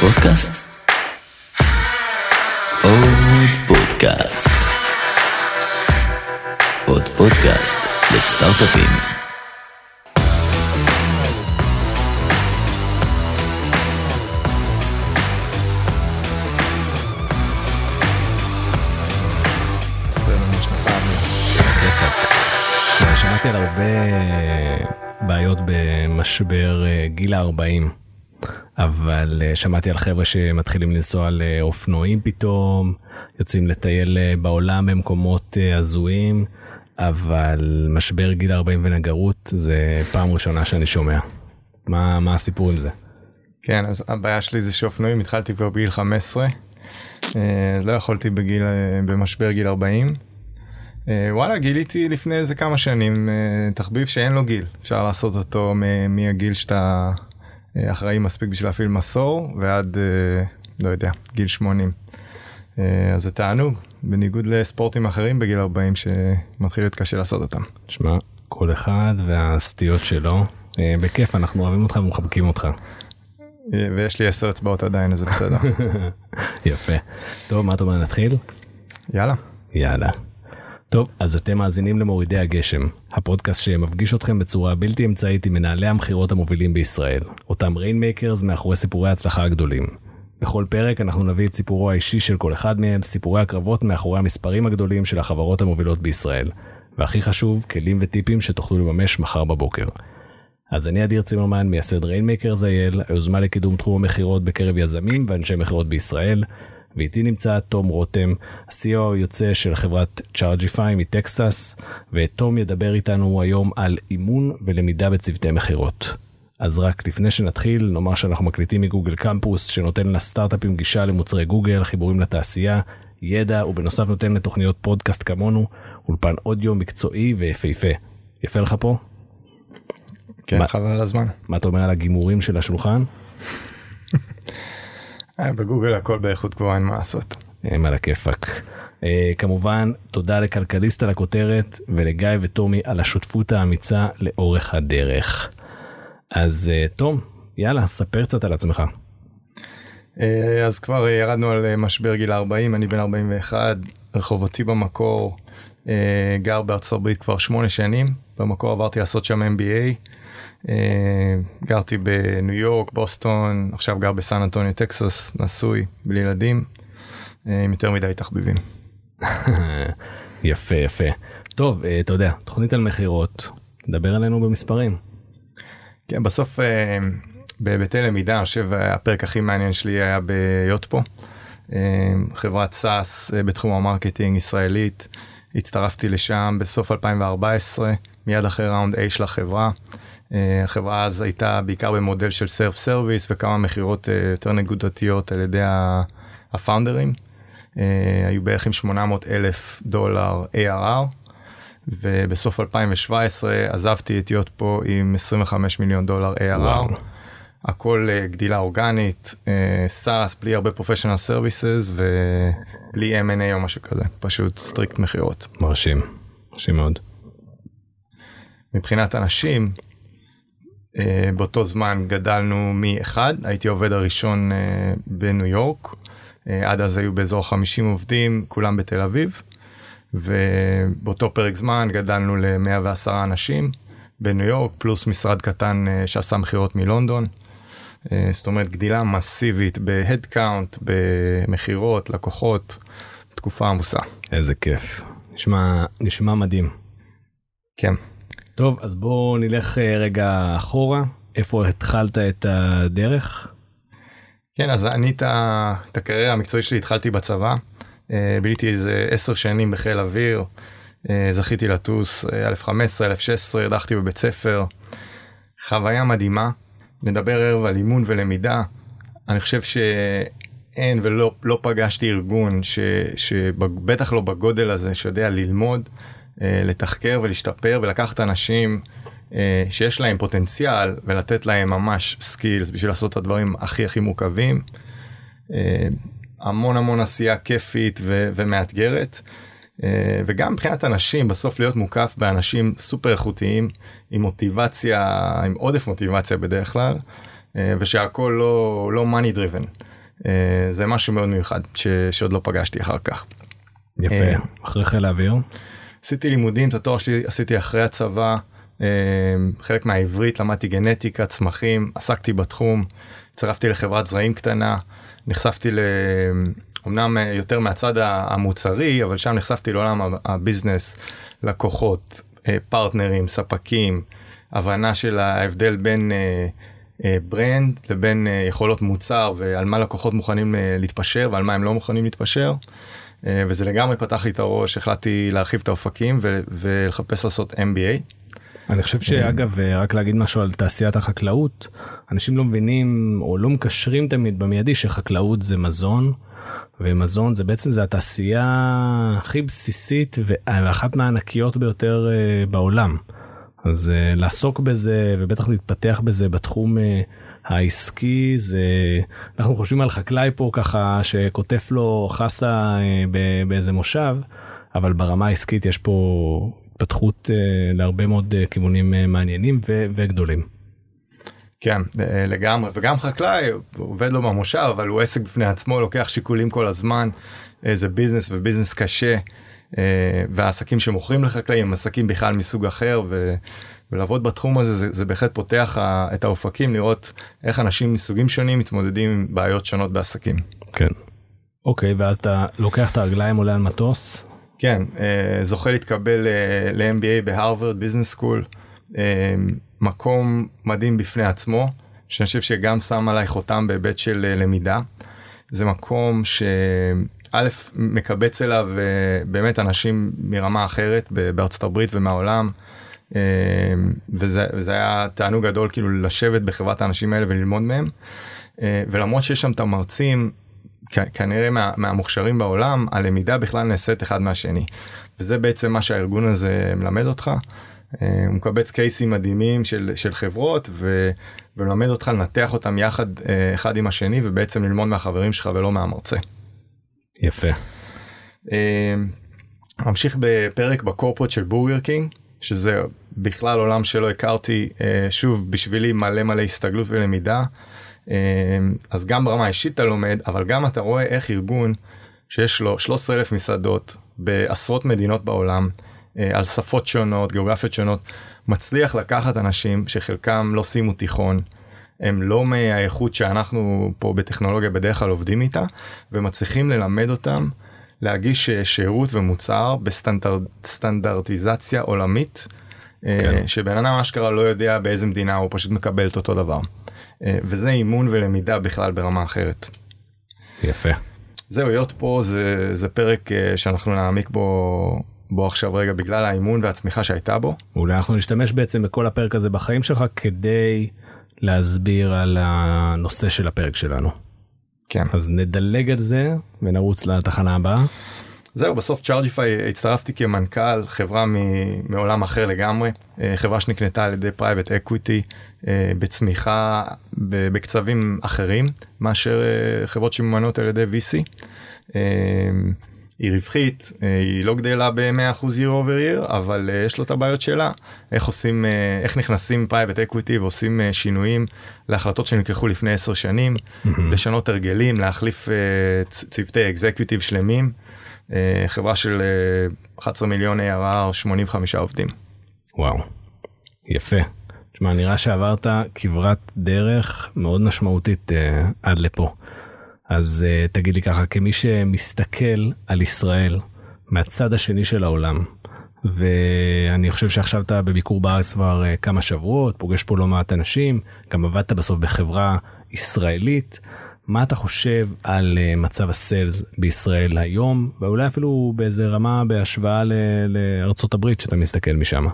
פודקאסט? עוד פודקאסט. עוד פודקאסט לסטארט-אפים. שמעתי על הרבה בעיות במשבר אה, גיל ה-40, אבל אה, שמעתי על חבר'ה שמתחילים לנסוע לאופנועים פתאום, יוצאים לטייל אה, בעולם במקומות הזויים, אבל משבר גיל ה-40 ונגרות זה פעם ראשונה שאני שומע. מה, מה הסיפור עם זה? כן, אז הבעיה שלי זה שאופנועים התחלתי כבר בגיל 15, לא יכולתי בגיל, במשבר גיל 40. אה, וואלה גיליתי לפני איזה כמה שנים אה, תחביב שאין לו גיל אפשר לעשות אותו מהגיל שאתה אה, אחראי מספיק בשביל להפעיל מסור ועד לא יודע גיל 80. אז זה תענוג בניגוד לספורטים אחרים בגיל 40 שמתחיל להיות קשה לעשות אותם. שמע כל אחד והסטיות שלו בכיף אנחנו אוהבים אותך ומחבקים אותך. ויש לי עשר אצבעות עדיין אז זה בסדר. יפה. טוב מה אתה אומר נתחיל? יאללה. יאללה. טוב, אז אתם מאזינים למורידי הגשם, הפודקאסט שמפגיש אתכם בצורה בלתי אמצעית עם מנהלי המכירות המובילים בישראל, אותם rainmakers מאחורי סיפורי ההצלחה הגדולים. בכל פרק אנחנו נביא את סיפורו האישי של כל אחד מהם, סיפורי הקרבות מאחורי המספרים הגדולים של החברות המובילות בישראל. והכי חשוב, כלים וטיפים שתוכלו לממש מחר בבוקר. אז אני אדיר צימרמן, מייסד Rainmakers IL, היוזמה לקידום תחום המכירות בקרב יזמים ואנשי מכירות בישראל. ואיתי נמצא תום רותם, ה-CEO היוצא של חברת צ'ארג'יפיי מטקסס, ותום ידבר איתנו היום על אימון ולמידה בצוותי מכירות. אז רק לפני שנתחיל, נאמר שאנחנו מקליטים מגוגל קמפוס, שנותן לסטארט-אפים גישה למוצרי גוגל, חיבורים לתעשייה, ידע, ובנוסף נותן לתוכניות פודקאסט כמונו, אולפן אודיו מקצועי ויפהפה. יפה לך פה? כן, מה, חבל על הזמן. מה אתה אומר על הגימורים של השולחן? אה, בגוגל הכל באיכות גבוהה אין מה לעשות. הם על הכיפאק. Uh, כמובן תודה לכלכליסט על הכותרת ולגיא וטומי על השותפות האמיצה לאורך הדרך. אז uh, תום יאללה ספר קצת על עצמך. אז כבר ירדנו על משבר גיל 40 אני בן 41 רחובותי במקור גר בארצות הברית כבר שמונה שנים במקור עברתי לעשות שם MBA. אה, גרתי בניו יורק, בוסטון, עכשיו גר בסן אנטוניו, טקסס, נשוי, בלי ילדים, אה, עם יותר מדי תחביבים. יפה, יפה. טוב, אה, אתה יודע, תוכנית על מכירות, דבר עלינו במספרים. כן, בסוף בהיבטי למידה, אני חושב הפרק הכי מעניין שלי היה ב Yotpo, חברת SaaS בתחום ה marketing ישראלית. הצטרפתי לשם בסוף 2014, מיד אחרי round A של החברה. אה, החברה אז הייתה בעיקר במודל של self service וכמה מכירות אה, יותר נקודתיות על ידי ה founder ים. אה, היו בערך עם 800 אלף דולר ARR. ובסוף 2017 עזבתי את Yotpo עם 25 מיליון דולר ARR. וואו. הכל גדילה אורגנית, SaaS, בלי הרבה professional services ובלי M&A או משהו כזה, פשוט strict מכירות. מרשים, מרשים מאוד. מבחינת אנשים, באותו זמן גדלנו מאחד, הייתי עובד הראשון uh, בניו יורק, uh, עד אז היו באזור 50 עובדים, כולם בתל אביב, ובאותו פרק זמן גדלנו ל-110 אנשים בניו יורק, פלוס משרד קטן שעשה מכירות מלונדון. זאת אומרת גדילה מסיבית ב head count, במכירות, לקוחות, תקופה עמוסה. איזה כיף, נשמע, נשמע מדהים. כן. טוב, אז בואו נלך אה, רגע אחורה. איפה התחלת את הדרך? כן, אז אני את הקריירה המקצועית שלי התחלתי בצבא. אה, ביליתי איזה עשר שנים בחיל אוויר. אה, זכיתי לטוס א'15, א'16, הדחתי בבית ספר. חוויה מדהימה. נדבר ערב על אימון ולמידה. אני חושב שאין ולא לא פגשתי ארגון ש, שבטח לא בגודל הזה שיודע ללמוד לתחקר ולהשתפר ולקחת אנשים אה, שיש להם פוטנציאל ולתת להם ממש skills בשביל לעשות את הדברים הכי הכי מורכבים. אה, המון המון עשייה כיפית ו- ומאתגרת. וגם מבחינת אנשים בסוף להיות מוקף באנשים סופר איכותיים עם מוטיבציה עם עודף מוטיבציה בדרך כלל אה, ושהכל לא, לא money driven. אה, זה משהו מאוד מיוחד ש, שעוד לא פגשתי אחר כך. יפה, אה, אחרי חיל האוויר. עשיתי לימודים, את התואר שלי עשיתי אחרי הצבא, אה, חלק מהעברית, למדתי גנטיקה, צמחים, עסקתי בתחום, הצטרפתי לחברת זרעים קטנה, נחשפתי ל... אמנם אה, יותר מהצד המוצרי, אבל שם נחשפתי לעולם הביזנס, לקוחות, אה, פרטנרים, ספקים, הבנה של ההבדל בין ברנד לבין יכולות מוצר ועל מה לקוחות מוכנים להתפשר ועל מה הם לא מוכנים להתפשר. אה, וזה לגמרי פתח לי את הראש, החלטתי להרחיב את האופקים ולחפש לעשות MBA. אני חושב שאגב אה, רק להגיד משהו על תעשיית החקלאות אנשים לא מבינים או לא מקשרים תמיד במיידי שחקלאות זה מזון ומזון זה בעצם זה התעשייה הכי בסיסית ואחת מהענקיות ביותר אה, בעולם. אז לעסוק בזה ובטח להתפתח בזה בתחום העסקי זה אנחנו חושבים על חקלאי פה ככה שקוטף לו חסה אה, באיזה מושב אבל ברמה העסקית יש פה התפתחות אה, להרבה מאוד אה, כיוונים מעניינים ו- וגדולים. כן, לגמרי, וגם חקלאי, עובד לו במושב, אבל הוא עסק בפני עצמו, לוקח שיקולים כל הזמן, זה ביזנס וביזנס קשה, והעסקים שמוכרים לחקלאים הם עסקים בכלל מסוג אחר, ו... ולעבוד בתחום הזה זה, זה בהחלט פותח ה- את האופקים לראות איך אנשים מסוגים שונים מתמודדים עם בעיות שונות בעסקים. כן. אוקיי ואז אתה לוקח את הרגליים עולה על מטוס כן, אה, זוכה להתקבל אה, ל-MBA ב Harvard Business School, אה, מקום מדהים בפני עצמו, שאני חושב שגם שם עליי חותם בהיבט של אה, למידה. זה מקום שא' מקבץ אליו אה, באמת אנשים מרמה אחרת בארצות הברית ומהעולם. אה, וזה, וזה היה תענוג גדול כאילו לשבת בחברת האנשים האלה וללמוד מהם. אה, ולמרות שיש שם את המרצים כנראה מה, מהמוכשרים בעולם הלמידה בכלל נעשית אחד מהשני. וזה בעצם מה שהארגון הזה מלמד אותך. הוא מקבץ קייסים מדהימים של, של חברות ו, ולמד אותך לנתח אותם יחד אחד עם השני ובעצם ללמוד מהחברים שלך ולא מהמרצה. יפה. אה, ממשיך בפרק בקורפרט של בורגר קינג שזה בכלל עולם שלא הכרתי אה, שוב בשבילי מלא מלא הסתגלות ולמידה. אה, אז גם ברמה האישית אתה לומד אבל גם אתה רואה איך ארגון שיש לו 13 אלף מסעדות בעשרות מדינות בעולם אה, על שפות שונות גיאוגרפיות שונות מצליח לקחת אנשים שחלקם לא סיימו תיכון. הם לא מהאיכות שאנחנו פה בטכנולוגיה בדרך כלל עובדים איתה ומצליחים ללמד אותם להגיש אה, שירות ומוצר בסטנדרטיזציה עולמית כן. כן. שבן אדם אשכרה לא יודע באיזה מדינה הוא פשוט מקבל את אותו דבר אה, וזה אימון ולמידה בכלל ברמה אחרת. יפה. זהו Yotpo זה זה פרק אה, שאנחנו נעמיק בו בו עכשיו רגע בגלל האימון והצמיחה שהייתה בו. אולי אנחנו נשתמש בעצם בכל הפרק הזה בחיים שלך כדי להסביר על הנושא של הפרק שלנו. כן. אז נדלג על זה ונרוץ לתחנה הבאה. זהו בסוף Chargify הצטרפתי כמנכ"ל חברה מ- מעולם אחר לגמרי אה, חברה שנקנתה על ידי private equity בצמיחה ב- בקצבים אחרים מאשר אה, חברות שממומנות על ידי VC. היא רווחית אה, היא לא גדלה ב-100% year over year אבל אה, יש לו את הבעיות שלה איך עושים אה, איך נכנסים private equity ועושים שינויים להחלטות שנלקחו לפני 10 שנים לשנות הרגלים להחליף צוותי executive שלמים. חברה של אה, 11 מיליון ARR 85 עובדים. וואו. יפה. תשמע נראה שעברת כברת דרך מאוד משמעותית עד לפה. אז uh, תגיד לי ככה כמי שמסתכל על ישראל מהצד השני של העולם ואני חושב שעכשיו אתה בביקור בארץ כבר uh, כמה שבועות פוגש פה לא מעט אנשים גם עבדת בסוף בחברה ישראלית. מה אתה חושב על uh, מצב הסיילס בישראל היום ואולי אפילו באיזה רמה בהשוואה ל- לארצות הברית שאתה מסתכל משם.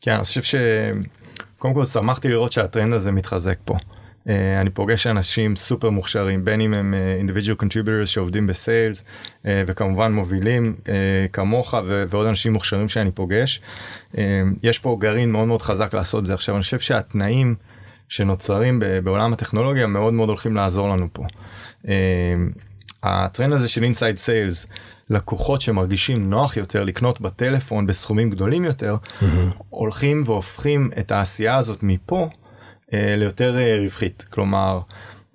כן, אני חושב שקודם כל שמחתי לראות שהטרנד הזה מתחזק פה. Uh, אני פוגש אנשים סופר מוכשרים בין אם הם uh, individual contributors שעובדים בסיילס uh, וכמובן מובילים uh, כמוך ועוד אנשים מוכשרים שאני פוגש. Uh, יש פה גרעין מאוד מאוד חזק לעשות זה עכשיו אני חושב שהתנאים שנוצרים ב- בעולם הטכנולוגיה מאוד מאוד הולכים לעזור לנו פה. Uh, הטרנד הזה של inside sales לקוחות שמרגישים נוח יותר לקנות בטלפון בסכומים גדולים יותר הולכים והופכים את העשייה הזאת מפה אה, ליותר אה, רווחית כלומר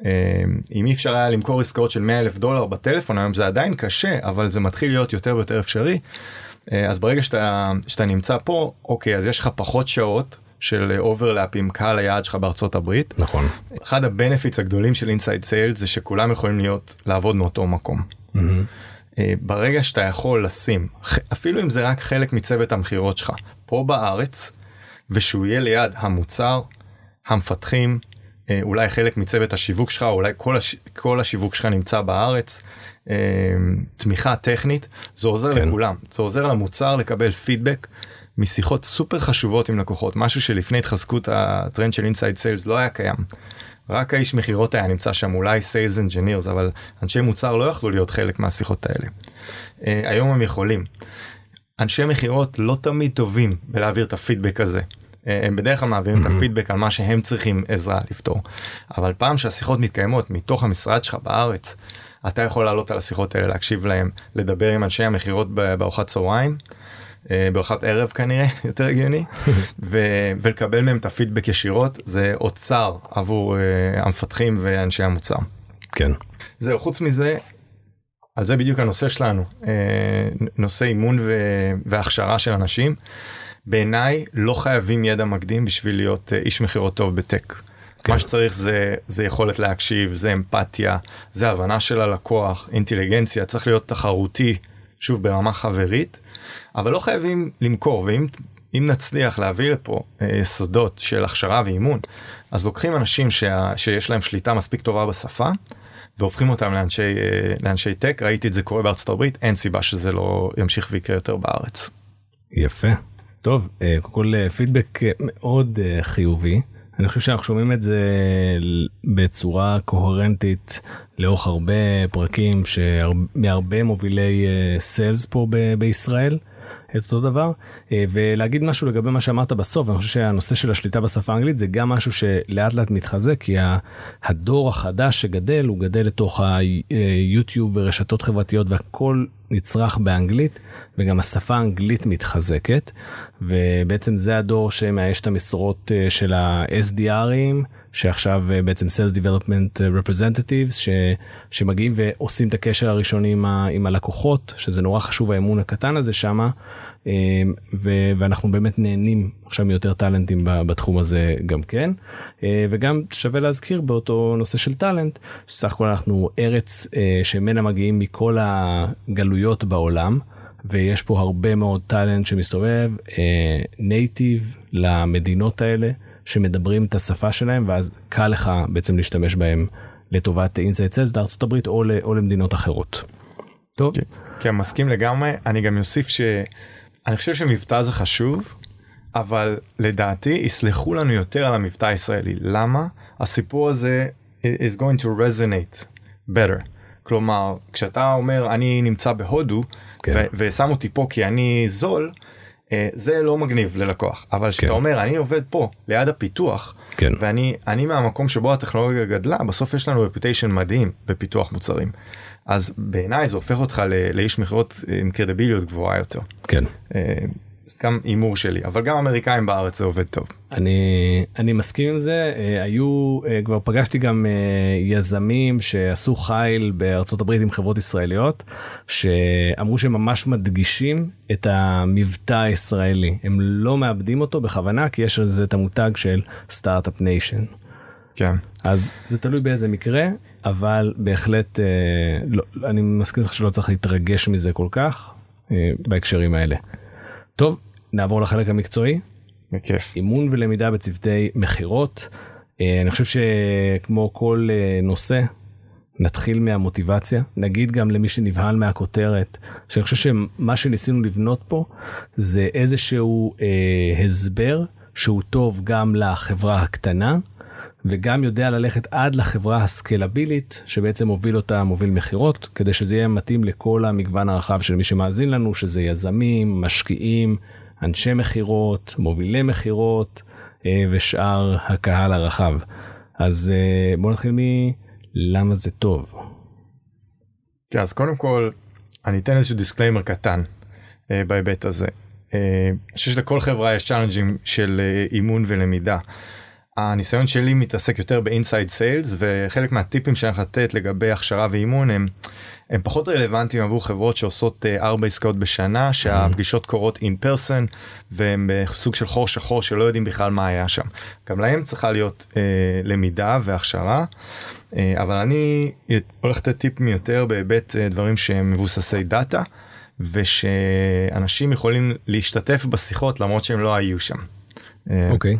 אה, אם אי אפשר היה למכור עסקאות של 100 אלף דולר בטלפון היום זה עדיין קשה אבל זה מתחיל להיות יותר ויותר אפשרי. אה, אז ברגע שאתה, שאתה נמצא פה אוקיי אז יש לך פחות שעות של overlap עם קהל היעד שלך בארצות הברית. נכון. אחד ה benefits הגדולים של inside sales זה שכולם יכולים להיות לעבוד מאותו מקום. אה, ברגע שאתה יכול לשים אפילו אם זה רק חלק מצוות המכירות שלך פה בארץ ושהוא יהיה ליד המוצר המפתחים אה, אולי חלק מצוות השיווק שלך אולי כל, הש... כל השיווק שלך נמצא בארץ אה, תמיכה טכנית זה עוזר כן. כן. לכולם זה עוזר למוצר לקבל פידבק משיחות סופר חשובות עם לקוחות משהו שלפני התחזקות הטרנד של inside sales לא היה קיים. רק האיש מכירות היה נמצא שם אולי sales engineers אבל אנשי מוצר לא יכלו להיות חלק מהשיחות האלה. אה, היום הם יכולים. אנשי מכירות לא תמיד טובים בלהעביר את הפידבק הזה. הם בדרך כלל מעבירים את הפידבק על מה שהם צריכים עזרה לפתור. אבל פעם שהשיחות מתקיימות מתוך המשרד שלך בארץ, אתה יכול לעלות על השיחות האלה, להקשיב להם, לדבר עם אנשי המכירות בארוחת צהריים, אה, בארוחת ערב כנראה, יותר הגיוני, ו- ולקבל מהם את הפידבק ישירות, זה אוצר עבור אה, המפתחים ואנשי המוצר. כן. זהו, חוץ מזה, על זה בדיוק הנושא שלנו, אה, נושא אימון ו- והכשרה של אנשים. בעיניי לא חייבים ידע מקדים בשביל להיות אה, איש מכירות טוב בטק. כן. מה שצריך זה, זה יכולת להקשיב, זה אמפתיה, זה הבנה של הלקוח, אינטליגנציה, צריך להיות תחרותי, שוב ברמה חברית, אבל לא חייבים למכור, ואם אם נצליח להביא לפה אה, יסודות של הכשרה ואימון, אז לוקחים אנשים שה, שיש להם שליטה מספיק טובה בשפה, והופכים אותם לאנשי, אה, לאנשי טק, ראיתי את זה קורה בארצות הברית, אין סיבה שזה לא ימשיך ויקרה יותר בארץ. יפה. טוב, אה, קודם כל אה, פידבק אה, מאוד חיובי. אני חושב שאנחנו שומעים את זה בצורה קוהרנטית לאורך הרבה פרקים מהרבה מובילי סיילס פה בישראל. את אותו דבר. אה, ולהגיד משהו לגבי מה שאמרת בסוף אני חושב שהנושא של השליטה בשפה האנגלית זה גם משהו שלאט לאט מתחזק כי הדור החדש שגדל הוא גדל לתוך היוטיוב ורשתות חברתיות והכל נצרך באנגלית וגם השפה האנגלית מתחזקת. ובעצם זה הדור שמאייש את המשרות אה, של ה-SDRים שעכשיו אה, בעצם Sales Development Representatives ש, שמגיעים ועושים את הקשר הראשוני עם, ה, עם הלקוחות שזה נורא חשוב האמון הקטן הזה שמה אה, ו, ואנחנו באמת נהנים עכשיו מיותר טאלנטים בתחום הזה גם כן אה, וגם שווה להזכיר באותו נושא של טאלנט שסך הכל אנחנו ארץ אה, שממנה מגיעים מכל הגלויות בעולם. ויש פה הרבה מאוד טאלנט שמסתובב native למדינות האלה שמדברים את השפה שלהם ואז קל לך בעצם להשתמש בהם לטובת inside sales לארצות הברית או, או למדינות אחרות. טוב, כן, מסכים לגמרי. אני גם אוסיף שאני חושב שמבטא זה חשוב, אבל לדעתי יסלחו לנו יותר על המבטא הישראלי. למה? הסיפור הזה is going to resonate better. כלומר, כשאתה אומר אני נמצא בהודו כן. ושם אותי פה כי אני זול, זה לא מגניב ללקוח. אבל כשאתה כן. אומר אני עובד פה ליד הפיתוח, כן. ואני אני מהמקום שבו הטכנולוגיה גדלה בסוף יש לנו רפיטיישן מדהים בפיתוח מוצרים. אז בעיניי זה הופך אותך לאיש מכירות עם קרדיביליות גבוהה יותר. כן. זה גם הימור שלי אבל גם אמריקאים בארץ זה עובד טוב. אני אני מסכים עם זה אה, היו אה, כבר פגשתי גם אה, יזמים שעשו חיל בארצות הברית עם חברות ישראליות שאמרו שהם ממש מדגישים את המבטא הישראלי הם לא מאבדים אותו בכוונה כי יש על זה את המותג של Start-Up Nation. כן. אז זה תלוי באיזה מקרה אבל בהחלט אה, לא, אני מסכים איתך שלא צריך להתרגש מזה כל כך אה, בהקשרים האלה. טוב נעבור לחלק המקצועי בכיף. אימון ולמידה בצוותי מכירות. אה, אני חושב שכמו כל אה, נושא נתחיל מהמוטיבציה נגיד גם למי שנבהל מהכותרת שאני חושב שמה שניסינו לבנות פה זה איזשהו אה, הסבר שהוא טוב גם לחברה הקטנה וגם יודע ללכת עד לחברה הסקלבילית שבעצם מוביל אותה מוביל מכירות כדי שזה יהיה מתאים לכל המגוון הרחב של מי שמאזין לנו שזה יזמים משקיעים אנשי מכירות מובילי מכירות אה, ושאר הקהל הרחב אז אה, בוא נתחיל מלמה זה טוב. כן, אז קודם כל אני אתן איזשהו disclaimer קטן אה, בהיבט הזה. אני חושב שלכל חברה יש צ'אלנג'ים של אימון ולמידה. הניסיון שלי מתעסק יותר ב inside sales וחלק מהטיפים שאני הולך לתת לגבי הכשרה ואימון הם, הם פחות רלוונטיים עבור חברות שעושות אה, ארבע עסקאות בשנה שהפגישות קורות in person והם בסוג של חור שחור שלא יודעים בכלל מה היה שם. גם להם צריכה להיות אה, למידה והכשרה אה, אבל אני הולך לתת טיפים יותר בהיבט אה, דברים שהם מבוססי דאטה ושאנשים יכולים להשתתף בשיחות למרות שהם לא היו שם. אוקיי.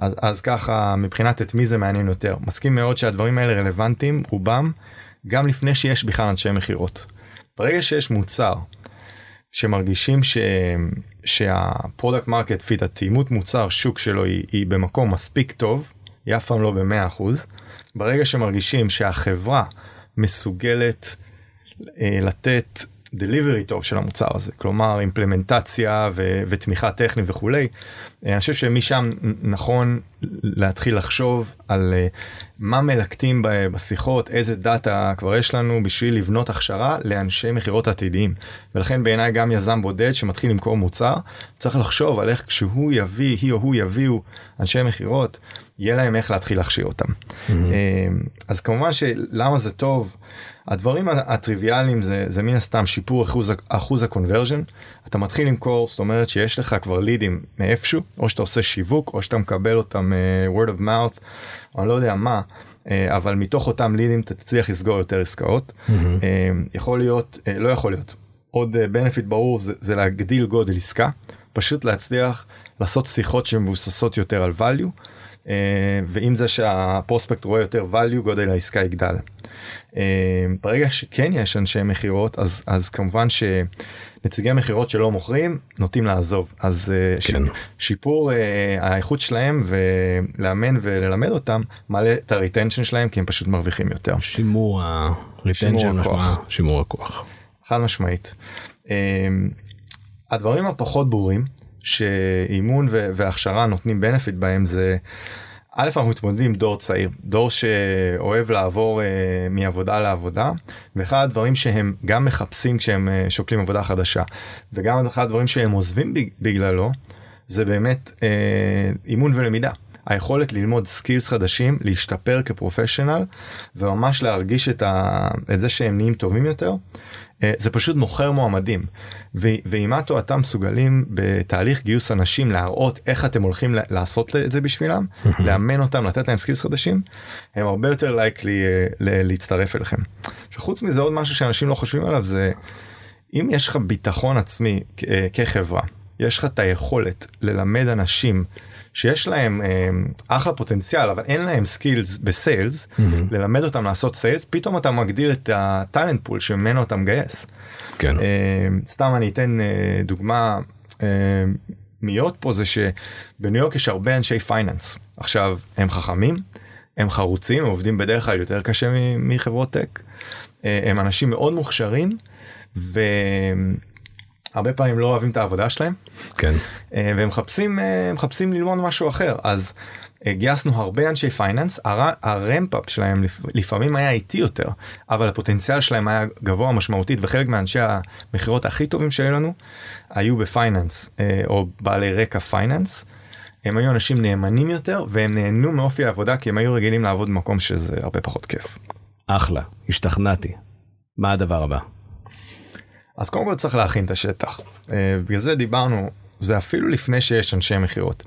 אז, אז ככה מבחינת את מי זה מעניין יותר מסכים מאוד שהדברים האלה רלוונטיים רובם גם לפני שיש בכלל אנשי מכירות. ברגע שיש מוצר שמרגישים ש... שה product market fit התאימות מוצר שוק שלו היא, היא במקום מספיק טוב היא אף פעם לא במאה אחוז ברגע שמרגישים שהחברה מסוגלת אה, לתת delivery טוב של המוצר הזה כלומר implementation ו- ותמיכה טכנית וכולי. אה, אני חושב שמשם נכון להתחיל לחשוב על אה, מה מלקטים בשיחות איזה data כבר יש לנו בשביל לבנות הכשרה לאנשי מכירות עתידיים ולכן בעיניי גם יזם בודד שמתחיל למכור מוצר צריך לחשוב על איך כשהוא יביא היא או הוא יביאו אנשי מכירות יהיה להם איך להתחיל להכשיר אותם. Mm-hmm. אז כמובן שלמה זה טוב. הדברים הטריוויאליים זה, זה מן הסתם שיפור אחוז, אחוז הקונברז'ן. אתה מתחיל למכור, זאת אומרת שיש לך כבר לידים מאיפשהו, או שאתה עושה שיווק, או שאתה מקבל אותם uh, word of mouth, או אני לא יודע מה, uh, אבל מתוך אותם לידים אתה תצליח לסגור יותר עסקאות. Mm-hmm. Uh, יכול להיות, uh, לא יכול להיות. עוד benefit ברור זה, זה להגדיל גודל עסקה, פשוט להצליח לעשות שיחות שמבוססות יותר על value. אה, ואם זה שה prospect רואה יותר value גודל העסקה יגדל. אה, ברגע שכן יש אנשי מכירות אז אז כמובן שנציגי מכירות שלא מוכרים נוטים לעזוב אז אה, כן. שיפור האיכות שלהם ולאמן וללמד אותם מעלה את ה retention שלהם כי הם פשוט מרוויחים יותר. שימור ה retention משמע שימור הכוח. חד משמעית. הדברים הפחות ברורים שאימון והכשרה נותנים benefit בהם זה א' אנחנו מתמודדים עם דור צעיר דור שאוהב לעבור אה, מעבודה לעבודה ואחד הדברים שהם גם מחפשים כשהם אה, שוקלים עבודה חדשה וגם אחד הדברים שהם עוזבים בגללו זה באמת אה, אימון ולמידה. היכולת ללמוד skills חדשים להשתפר כ professional וממש להרגיש את, ה... את זה שהם נהיים טובים יותר אה, זה פשוט מוכר מועמדים. ואם אתה מסוגלים בתהליך גיוס אנשים להראות איך אתם הולכים לעשות את זה בשבילם? לאמן אותם לתת להם skills חדשים? הם הרבה יותר likely אה, להצטרף אליכם. חוץ מזה עוד משהו שאנשים לא חושבים עליו זה אם יש לך ביטחון עצמי אה, כחברה יש לך את היכולת ללמד אנשים שיש להם אה, אחלה פוטנציאל אבל אין להם skills ב sales אמ-הממ. ללמד אותם לעשות sales פתאום אתה מגדיל את ה talent pool שממנו אתה מגייס. כן. אה, סתם אני אתן אה, דוגמה אה, מיותפה זה שבניו יורק יש הרבה אנשי finance עכשיו הם חכמים הם חרוצים עובדים בדרך כלל יותר קשה מחברות tech אה, הם אנשים מאוד מוכשרים. ו... הרבה פעמים לא אוהבים את העבודה שלהם כן אה, והם מחפשים אה, מחפשים ללמוד משהו אחר אז אה, גייסנו הרבה אנשי finance ה ramp up שלהם לפעמים היה איטי יותר אבל הפוטנציאל שלהם היה גבוה משמעותית וחלק מאנשי המכירות הכי טובים שהיו לנו היו ב finance או בעלי רקע finance. הם היו אנשים נאמנים יותר והם נהנו מאופי העבודה כי הם היו רגילים לעבוד במקום שזה הרבה פחות כיף. אחלה השתכנעתי. מה הדבר הבא? אז קודם כל צריך להכין את השטח. אה, בגלל זה דיברנו, זה אפילו לפני שיש אנשי מכירות.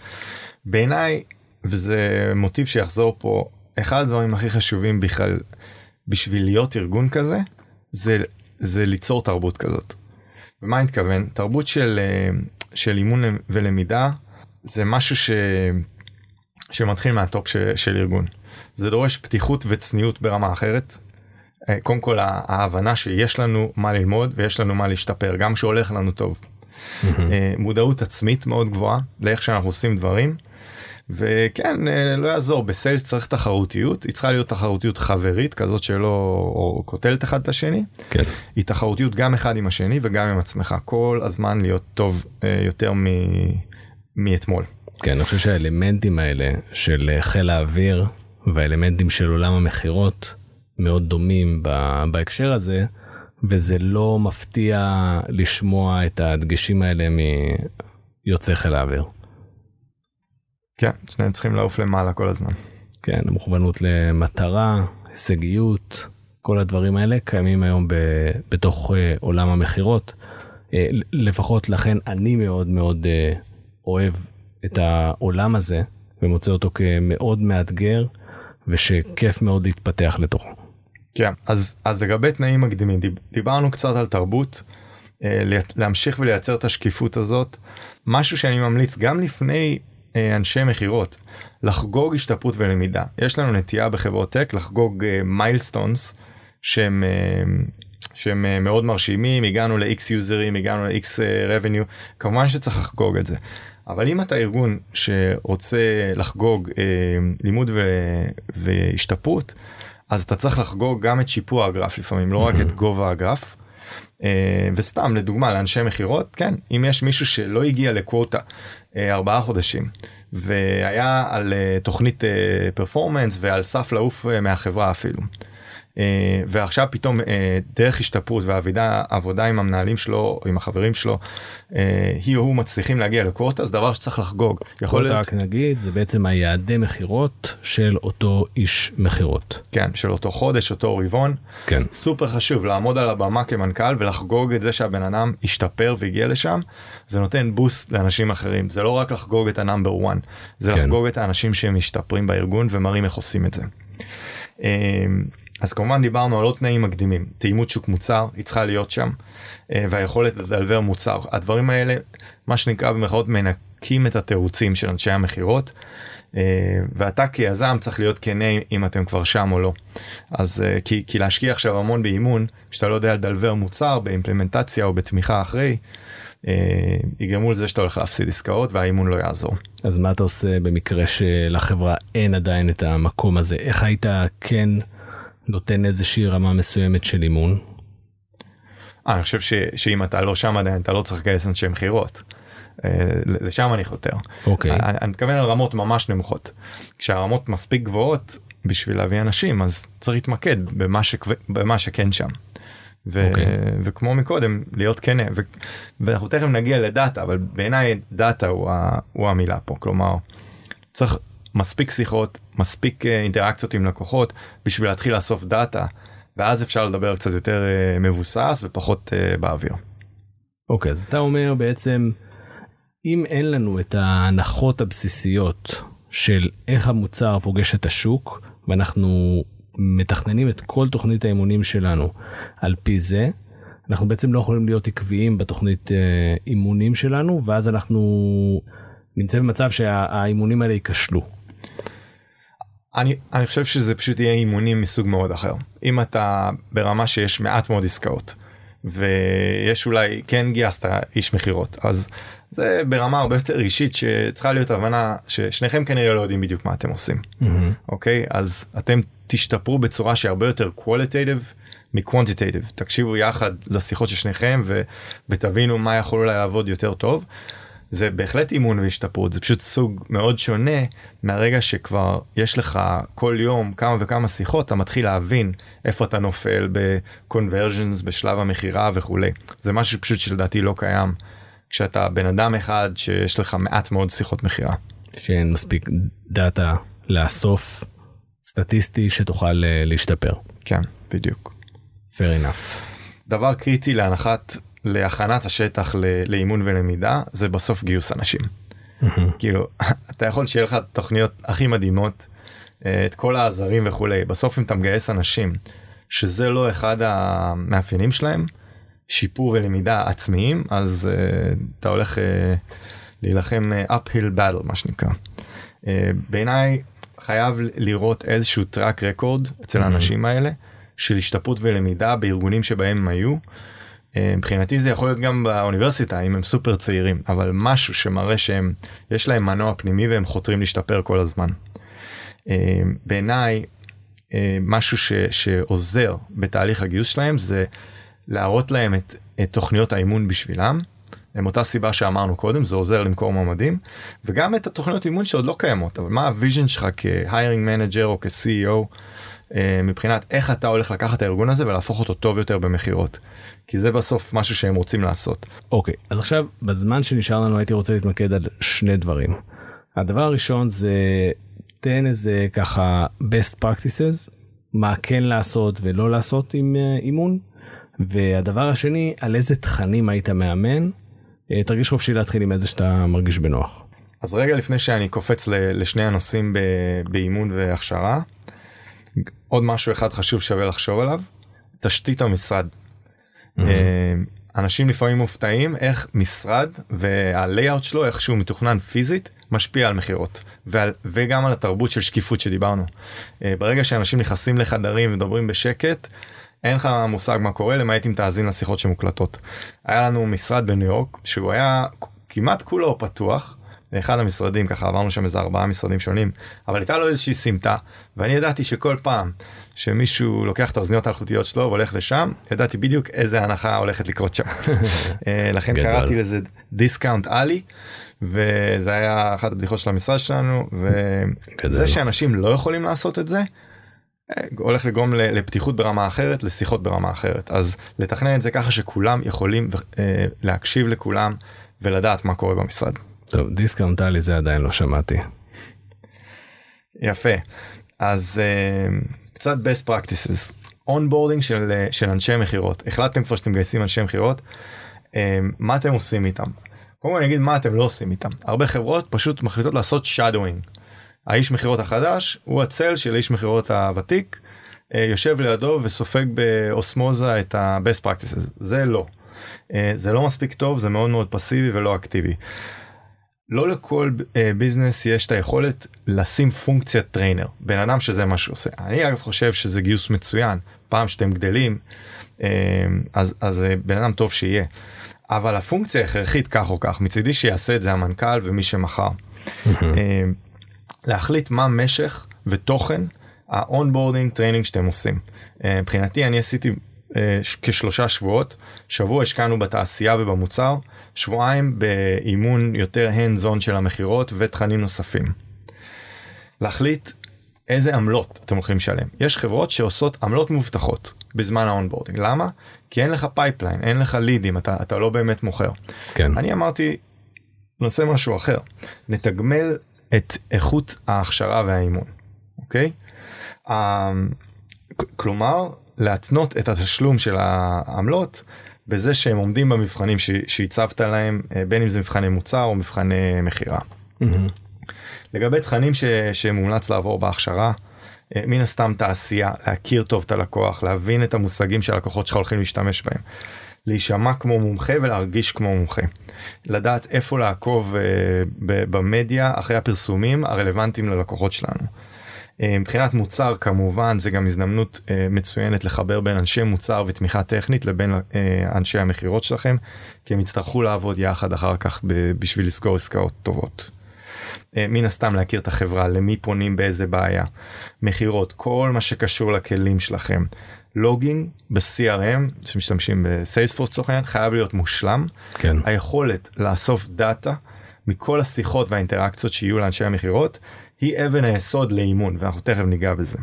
בעיניי, וזה מוטיב שיחזור פה, אחד הדברים הכי חשובים בכלל בשביל להיות ארגון כזה, זה, זה ליצור תרבות כזאת. ומה אני מתכוון? תרבות של, אה, של אימון ולמידה זה משהו ש, שמתחיל מהטופ ש, של ארגון. זה דורש פתיחות וצניעות ברמה אחרת. אה, קודם כל ההבנה שיש לנו מה ללמוד ויש לנו מה להשתפר גם שהולך לנו טוב. אה, מודעות עצמית מאוד גבוהה לאיך שאנחנו עושים דברים. וכן אה, לא יעזור בסיילס צריך תחרותיות היא צריכה להיות תחרותיות חברית כזאת שלא קוטלת אחד את השני כן. היא תחרותיות גם אחד עם השני וגם עם עצמך כל הזמן להיות טוב יותר מ... מאתמול. כן אני חושב שהאלמנטים האלה של חיל האוויר והאלמנטים של עולם המכירות מאוד דומים בהקשר הזה, וזה לא מפתיע לשמוע את הדגשים האלה מיוצאי חיל האוויר. כן, שניהם צריכים לעוף למעלה כל הזמן. כן, המוכוונות למטרה, הישגיות, כל הדברים האלה קיימים היום ב, בתוך uh, עולם המכירות. Uh, לפחות לכן אני מאוד מאוד uh, אוהב את העולם הזה ומוצא אותו כמאוד מאתגר ושכיף מאוד להתפתח לתוכו. כן, אז, אז לגבי תנאים מקדימים, דיברנו קצת על תרבות, להמשיך ולייצר את השקיפות הזאת, משהו שאני ממליץ גם לפני אנשי מכירות לחגוג השתפרות ולמידה. יש לנו נטייה בחברות טק לחגוג מיילסטונס uh, שהם שהם מאוד מרשימים. הגענו ל-x יוזרים הגענו ל-x revenue. כמובן שצריך לחגוג את זה. אבל אם אתה ארגון שרוצה לחגוג uh, לימוד ו- והשתפרות אז אתה צריך לחגוג גם את שיפוע הגרף לפעמים לא רק את גובה הגרף. Uh, וסתם לדוגמה לאנשי מכירות כן אם יש מישהו שלא הגיע לקווטה uh, ארבעה חודשים והיה על uh, תוכנית performance אה, ועל סף לעוף אה, מהחברה אפילו. אה, ועכשיו פתאום אה, דרך השתפרות ועבודה עבודה עם המנהלים שלו עם החברים שלו אה, היא או הוא מצליחים להגיע ל quota זה דבר שצריך לחגוג. קוטה רק נגיד זה בעצם היעדי מכירות של אותו איש מכירות. כן של אותו חודש אותו רבעון. כן. סופר חשוב לעמוד על הבמה כמנכ"ל ולחגוג את זה שהבן אדם השתפר והגיע לשם זה נותן בוסט לאנשים אחרים זה לא רק לחגוג את ה number 1 זה כן. לחגוג את האנשים שהם משתפרים בארגון ומראים איך עושים את זה. אז כמובן דיברנו על עוד תנאים מקדימים תאימות שוק מוצר היא צריכה להיות שם אה, והיכולת לדלבר מוצר הדברים האלה מה שנקרא במרכאות מנקים את התירוצים של אנשי המכירות. אה, ואתה כיזם צריך להיות כנה אם אתם כבר שם או לא אז אה, כי, כי להשקיע עכשיו המון באימון כשאתה לא יודע לדלבר מוצר באימפלמנטציה או בתמיכה אחרי יגרמו לזה שאתה הולך להפסיד עסקאות והאימון לא יעזור. אז מה אתה עושה במקרה שלחברה אין עדיין את המקום הזה איך היית כן נותן איזושהי רמה מסוימת של אימון? אה, אני חושב ש, שאם אתה לא שם עדיין אתה לא צריך לגייס אנשי מכירות. אה, לשם אני חותר. אוקיי. Okay. אני, אני מתכוון על רמות ממש נמוכות. כשהרמות מספיק גבוהות בשביל להביא אנשים אז צריך להתמקד במה, שכו, במה שכן שם. ו- אוקיי. וכמו מקודם להיות כן ו- ואנחנו תכף נגיע ל data אבל בעיניי data הוא, ה- הוא המילה פה כלומר צריך מספיק שיחות מספיק אה, אינטראקציות עם לקוחות בשביל להתחיל לאסוף data ואז אפשר לדבר קצת יותר אה, מבוסס ופחות אה, באוויר. אוקיי, אז אתה אומר בעצם אם אין לנו את ההנחות הבסיסיות של איך המוצר פוגש את השוק ואנחנו מתכננים את כל תוכנית האימונים שלנו על פי זה אנחנו בעצם לא יכולים להיות עקביים בתוכנית אימונים שלנו ואז אנחנו נמצאים במצב שהאימונים האלה ייכשלו. אני, אני חושב שזה פשוט יהיה אימונים מסוג מאוד אחר. אם אתה ברמה שיש מעט מאוד עסקאות ויש אולי כן גייסת איש מכירות אז זה ברמה הרבה יותר אישית שצריכה להיות הבנה ששניכם כנראה לא יודעים בדיוק מה אתם עושים. Mm-hmm. אוקיי אז אתם תשתפרו בצורה שהרבה יותר qualitative מקוונטיטייטיב תקשיבו יחד לשיחות של שניכם ותבינו מה יכול אולי לעבוד יותר טוב. זה בהחלט אימון והשתפרות זה פשוט סוג מאוד שונה מהרגע שכבר יש לך כל יום כמה וכמה שיחות אתה מתחיל להבין איפה אתה נופל בקונברג'נס בשלב המכירה וכולי זה משהו פשוט שלדעתי לא קיים כשאתה בן אדם אחד שיש לך מעט מאוד שיחות מכירה. שאין מספיק דאטה לאסוף סטטיסטי שתוכל אה, להשתפר. כן בדיוק. fair enough. דבר קריטי להנחת להכנת השטח לאימון ולמידה זה בסוף גיוס אנשים. כאילו אתה יכול שיהיה לך תוכניות הכי מדהימות אה, את כל העזרים וכולי בסוף אם אתה מגייס אנשים שזה לא אחד המאפיינים שלהם שיפור ולמידה עצמיים אז uh, אתה הולך uh, להילחם uh, uphill battle מה שנקרא. Uh, בעיניי חייב לראות איזשהו טראק רקורד אצל האנשים האלה של השתפרות ולמידה בארגונים שבהם הם היו. אה, מבחינתי זה יכול להיות גם באוניברסיטה אם הם סופר צעירים אבל משהו שמראה שהם יש להם מנוע פנימי והם חותרים להשתפר כל הזמן. אה, בעיניי אה, משהו ש, שעוזר בתהליך הגיוס שלהם זה להראות להם את, את תוכניות האימון בשבילם. הם אותה סיבה שאמרנו קודם זה עוזר למכור מועמדים וגם את התוכניות אימון שעוד לא קיימות אבל מה ה vision שלך כ hiring manager או כ- CEO מבחינת איך אתה הולך לקחת את הארגון הזה ולהפוך אותו טוב יותר במכירות. כי זה בסוף משהו שהם רוצים לעשות. אוקיי, אז עכשיו בזמן שנשאר לנו הייתי רוצה להתמקד על שני דברים. הדבר הראשון זה תן איזה ככה best practices, מה כן לעשות ולא לעשות עם אה, אימון. והדבר השני, על איזה תכנים היית מאמן, אה, תרגיש חופשי להתחיל עם איזה שאתה מרגיש בנוח. אז רגע לפני שאני קופץ לשני הנושאים באימון והכשרה, עוד משהו אחד חשוב שווה לחשוב עליו, תשתית המשרד. אה, אנשים לפעמים מופתעים איך משרד והלייאאוט שלו איך שהוא מתוכנן פיזית משפיע על מכירות ועל, וגם על התרבות של שקיפות שדיברנו. אה, ברגע שאנשים נכנסים לחדרים ומדברים בשקט אין לך מושג מה קורה למעט אם תאזין לשיחות שמוקלטות. היה לנו משרד בניו יורק שהוא היה כמעט כולו פתוח. לאחד המשרדים ככה עברנו שם איזה ארבעה משרדים שונים אבל הייתה לו איזושהי סמטה ואני ידעתי שכל פעם שמישהו לוקח את האוזניות האלחוטיות שלו והולך לשם ידעתי בדיוק איזה הנחה הולכת לקרות שם אה, לכן גדול. קראתי לזה Discount Alley וזה היה אחת הבדיחות של המשרד שלנו. וזה שאנשים לא יכולים לעשות את זה אה, הולך לגרום לפתיחות ברמה אחרת לשיחות ברמה אחרת אז לתכנן את זה ככה שכולם יכולים אה, להקשיב לכולם ולדעת מה קורה במשרד. טוב, דיסקאונטלי זה עדיין לא שמעתי. יפה אז אה, קצת best practices onboarding של, אה, של אנשי מכירות החלטתם כבר שאתם מגייסים אנשי מכירות אה, מה אתם עושים איתם. קודם כל אני אגיד מה אתם לא עושים איתם הרבה חברות פשוט מחליטות לעשות shadowing. האיש מכירות החדש הוא הצל של איש מכירות הוותיק אה, יושב לידו וסופג באוסמוזה את ה-best practices זה לא. אה, זה לא מספיק טוב זה מאוד מאוד פסיבי ולא אקטיבי. לא לכל אה, business יש את היכולת לשים פונקציית trainer בן אדם שזה מה שעושה. אני אגב חושב שזה גיוס מצוין. פעם שאתם גדלים אה, אז אז אה, בן אדם טוב שיהיה. אבל הפונקציה הכרחית כך או כך מצידי שיעשה את זה המנכ"ל ומי שמכר. אה, להחליט מה משך ותוכן ה-onboarding training שאתם עושים. אה, מבחינתי אני עשיתי אה, כשלושה שבועות. שבוע השקענו בתעשייה ובמוצר שבועיים באימון יותר hands on של המכירות ותכנים נוספים. להחליט איזה עמלות אתם הולכים לשלם יש חברות שעושות עמלות מובטחות בזמן ה-onboarding למה כי אין לך pipeline אין לך לידים אתה אתה לא באמת מוכר. כן. אני אמרתי נעשה משהו אחר נתגמל את איכות ההכשרה והאימון אוקיי. כ- כלומר להתנות את התשלום של העמלות בזה שהם עומדים במבחנים ש- שהצבת להם אה, בין אם זה מבחני מוצר או מבחני מכירה. מהמם. לגבי תכנים ש, שמומלץ לעבור בהכשרה, אה, מן הסתם תעשייה, להכיר טוב את הלקוח, להבין את המושגים שהלקוחות שלך הולכים להשתמש בהם, להישמע כמו מומחה ולהרגיש כמו מומחה, לדעת איפה לעקוב אה, במדיה אחרי הפרסומים הרלוונטיים ללקוחות שלנו. אה, מבחינת מוצר כמובן זה גם הזדמנות אה, מצוינת לחבר בין אנשי מוצר ותמיכה טכנית לבין אה, אנשי המכירות שלכם כי הם יצטרכו לעבוד יחד אחר כך בשביל לסגור עסקאות טובות. מן הסתם להכיר את החברה למי פונים באיזה בעיה מכירות כל מה שקשור לכלים שלכם logging ב-CRM שמשתמשים ב-Salesforce לצורך העניין חייב להיות מושלם כן. היכולת לאסוף דאטה מכל השיחות והאינטראקציות שיהיו לאנשי המכירות היא אבן היסוד לאימון ואנחנו תכף ניגע בזה.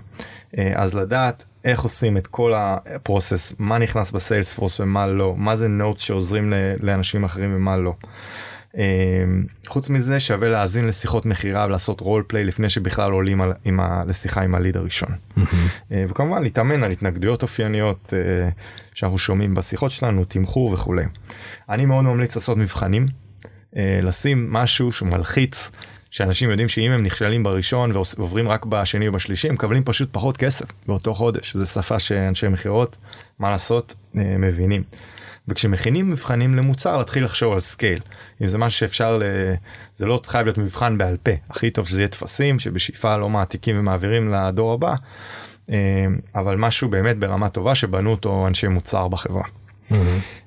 אה, אז לדעת איך עושים את כל ה-process מה נכנס ב-Salesforce ומה לא מה זה נוט שעוזרים לאנשים אחרים ומה לא. אה, חוץ מזה שווה להאזין לשיחות מכירה ולעשות רול פליי לפני שבכלל עולים על, עם ה, לשיחה עם הליד הראשון. אה, וכמובן להתאמן על התנגדויות אופייניות שאנחנו שומעים בשיחות שלנו תמחור וכולי. אני מאוד ממליץ לעשות מבחנים לשים משהו שהוא מלחיץ שאנשים יודעים שאם הם נכשלים בראשון ועוברים רק בשני או בשלישי הם מקבלים פשוט פחות כסף באותו חודש זה שפה שאנשי מכירות מה לעשות אה, מבינים. וכשמכינים מבחנים למוצר להתחיל לחשוב על scale אם זה משהו שאפשר ל... זה לא חייב להיות מבחן בעל פה הכי טוב שזה יהיה טפסים שבשאיפה לא מעתיקים ומעבירים לדור הבא אה, אבל משהו באמת ברמה טובה שבנו אותו אנשי מוצר בחברה.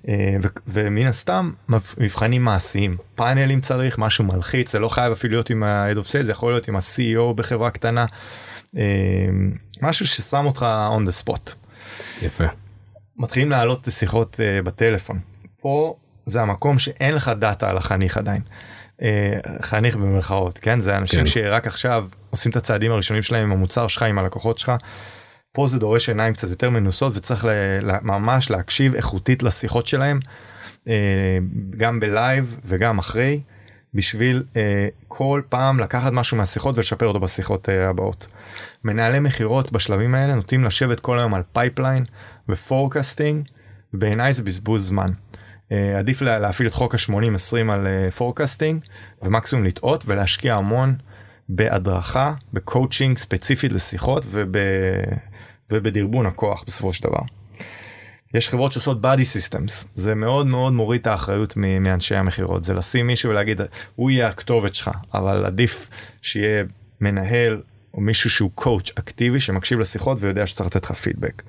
אה, ו- ומן הסתם מבחנים מעשיים פאנלים צריך משהו מלחיץ זה לא חייב אפילו להיות עם ה-head of sales זה יכול להיות עם ה-CEO בחברה קטנה אה, משהו ששם אותך on the spot. יפה. מתחילים לעלות שיחות אה, בטלפון פה זה המקום שאין לך דאטה על החניך עדיין. חניך במרכאות כן זה אנשים. כן. שרק עכשיו עושים את הצעדים הראשונים שלהם עם המוצר שלך עם הלקוחות שלך. פה זה דורש עיניים קצת יותר מנוסות וצריך ממש להקשיב איכותית לשיחות שלהם אה, גם בלייב וגם אחרי בשביל אה, כל פעם לקחת משהו מהשיחות ולשפר אותו בשיחות אה, הבאות. מנהלי מכירות בשלבים האלה נוטים לשבת כל היום על pipeline ו-forecasting, בעיניי זה בזבוז זמן. אה, עדיף לה, להפעיל את חוק ה-80-20 על forecasting אה, ומקסימום לטעות ולהשקיע המון בהדרכה, ב-coaching ספציפית לשיחות וב, ובדרבון הכוח בסופו של דבר. יש חברות שעושות buddy systems זה מאוד מאוד מוריד את האחריות מאנשי המכירות זה לשים מישהו ולהגיד הוא יהיה הכתובת שלך אבל עדיף שיהיה מנהל או מישהו שהוא coach אקטיבי שמקשיב לשיחות ויודע שצריך לתת לך פידבק.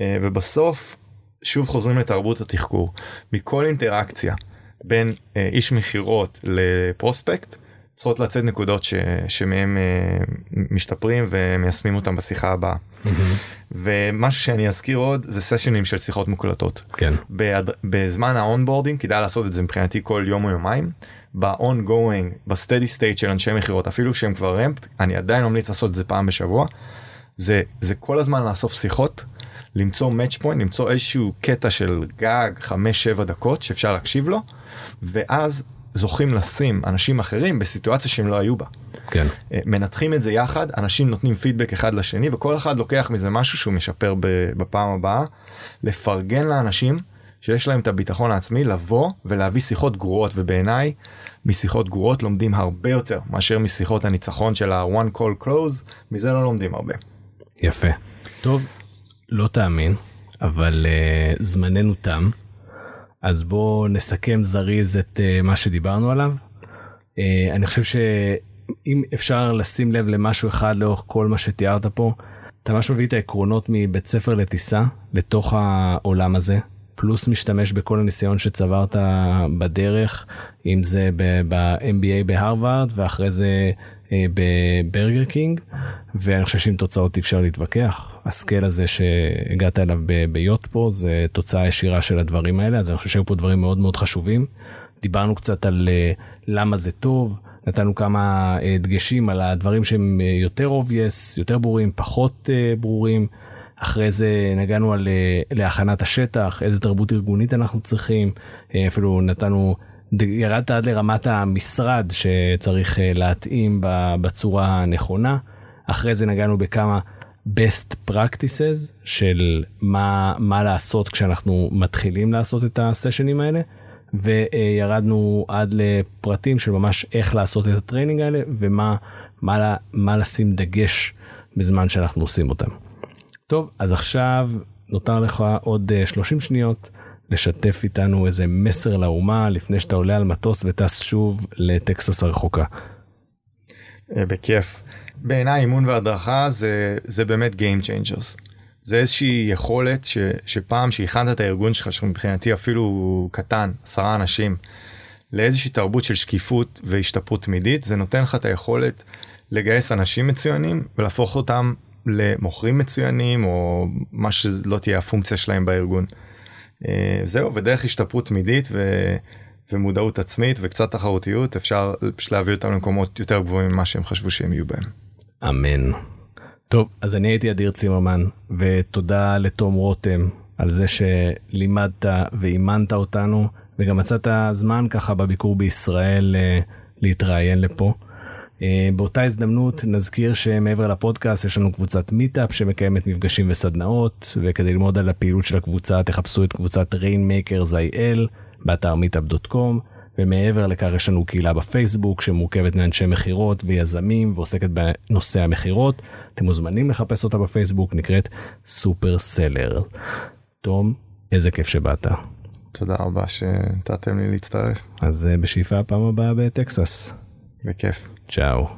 אה, ובסוף שוב חוזרים לתרבות התחקור מכל אינטראקציה בין אה, איש מכירות ל-prospect צריכות לצאת נקודות ש, שמהם אה, משתפרים ומיישמים אותם בשיחה הבאה. ומשהו שאני אזכיר עוד זה סשנים של שיחות מוקלטות. כן. בעד, בזמן ה-onboarding כדאי לעשות את זה מבחינתי כל יום או יומיים. ב-ongoing, בסטדי סטייט של אנשי מכירות אפילו שהם כבר רמפט אני עדיין ממליץ לעשות את זה פעם בשבוע. זה זה כל הזמן לאסוף שיחות. למצוא match point למצוא איזשהו קטע של גג 5-7 דקות שאפשר להקשיב לו ואז זוכים לשים אנשים אחרים בסיטואציה שהם לא היו בה. כן. אה, מנתחים את זה יחד, אנשים נותנים פידבק אחד לשני וכל אחד לוקח מזה משהו שהוא משפר בפעם הבאה. לפרגן לאנשים שיש להם את הביטחון העצמי לבוא ולהביא שיחות גרועות ובעיניי משיחות גרועות לומדים הרבה יותר מאשר משיחות הניצחון של ה-one call close מזה לא לומדים הרבה. יפה. טוב, לא תאמין, אבל uh, זמננו תם. אז בואו נסכם זריז את uh, מה שדיברנו עליו. Uh, אני חושב שאם אפשר לשים לב למשהו אחד לאורך כל מה שתיארת פה, אתה ממש מביא את העקרונות מבית ספר לטיסה לתוך העולם הזה, פלוס משתמש בכל הניסיון שצברת בדרך, אם זה ב-MBA בהרווארד ואחרי זה ב-Burger King ואני חושב שעם תוצאות אי אפשר להתווכח ה-scale הזה שהגעת אליו ב-Yotpo זה תוצאה ישירה של הדברים האלה אז אני חושב שהיו פה דברים מאוד מאוד חשובים. דיברנו קצת על אה, למה זה טוב נתנו כמה אה, דגשים על הדברים שהם יותר obvious יותר ברורים פחות ברורים. אחרי זה נגענו על להכנת השטח איזה תרבות ארגונית אנחנו צריכים אפילו נתנו ירדת עד לרמת המשרד שצריך אה, להתאים בצורה הנכונה. אחרי זה נגענו בכמה best practices של מה, מה לעשות כשאנחנו מתחילים לעשות את הסשנים האלה. וירדנו עד לפרטים של ממש איך לעשות את ה-training האלה ומה מה, מה לשים דגש בזמן שאנחנו עושים אותם. טוב, אז עכשיו נותר לך עוד 30 אה, שניות לשתף איתנו איזה מסר לאומה לפני שאתה עולה על מטוס וטס שוב לטקסס הרחוקה. אה, בכיף. בעיניי אימון והדרכה זה זה באמת Game Changers. זה איזושהי יכולת ש, שפעם שהכנת את הארגון שלך שמבחינתי אפילו קטן עשרה אנשים לאיזושהי תרבות של שקיפות והשתפרות תמידית זה נותן לך את היכולת לגייס אנשים מצוינים ולהפוך אותם למוכרים מצוינים או מה שלא תהיה הפונקציה שלהם בארגון. אה, זהו ודרך השתפרות תמידית ו... ומודעות עצמית וקצת תחרותיות אפשר פשוט להביא אותם למקומות יותר גבוהים ממה שהם חשבו שהם יהיו בהם. אמן. טוב אז אני הייתי אדיר צימרמן ותודה לתום רותם על זה שלימדת ואימנת אותנו וגם מצאת זמן ככה בביקור בישראל אה, להתראיין לפה. אה, באותה הזדמנות נזכיר שמעבר לפודקאסט יש לנו קבוצת meetup שמקיימת מפגשים וסדנאות וכדי ללמוד על הפעילות של הקבוצה תחפשו את קבוצת Rainmakers IL באתר Meetup.com ומעבר לכך יש לנו קהילה בפייסבוק שמורכבת מאנשי מכירות ויזמים ועוסקת בנושא המכירות אתם מוזמנים לחפש אותה בפייסבוק נקראת סופר סלר. תום איזה כיף שבאת. תודה רבה שנתתם לי להצטרף. אז אה, בשאיפה הפעם הבאה בטקסס. בכיף. Ciao.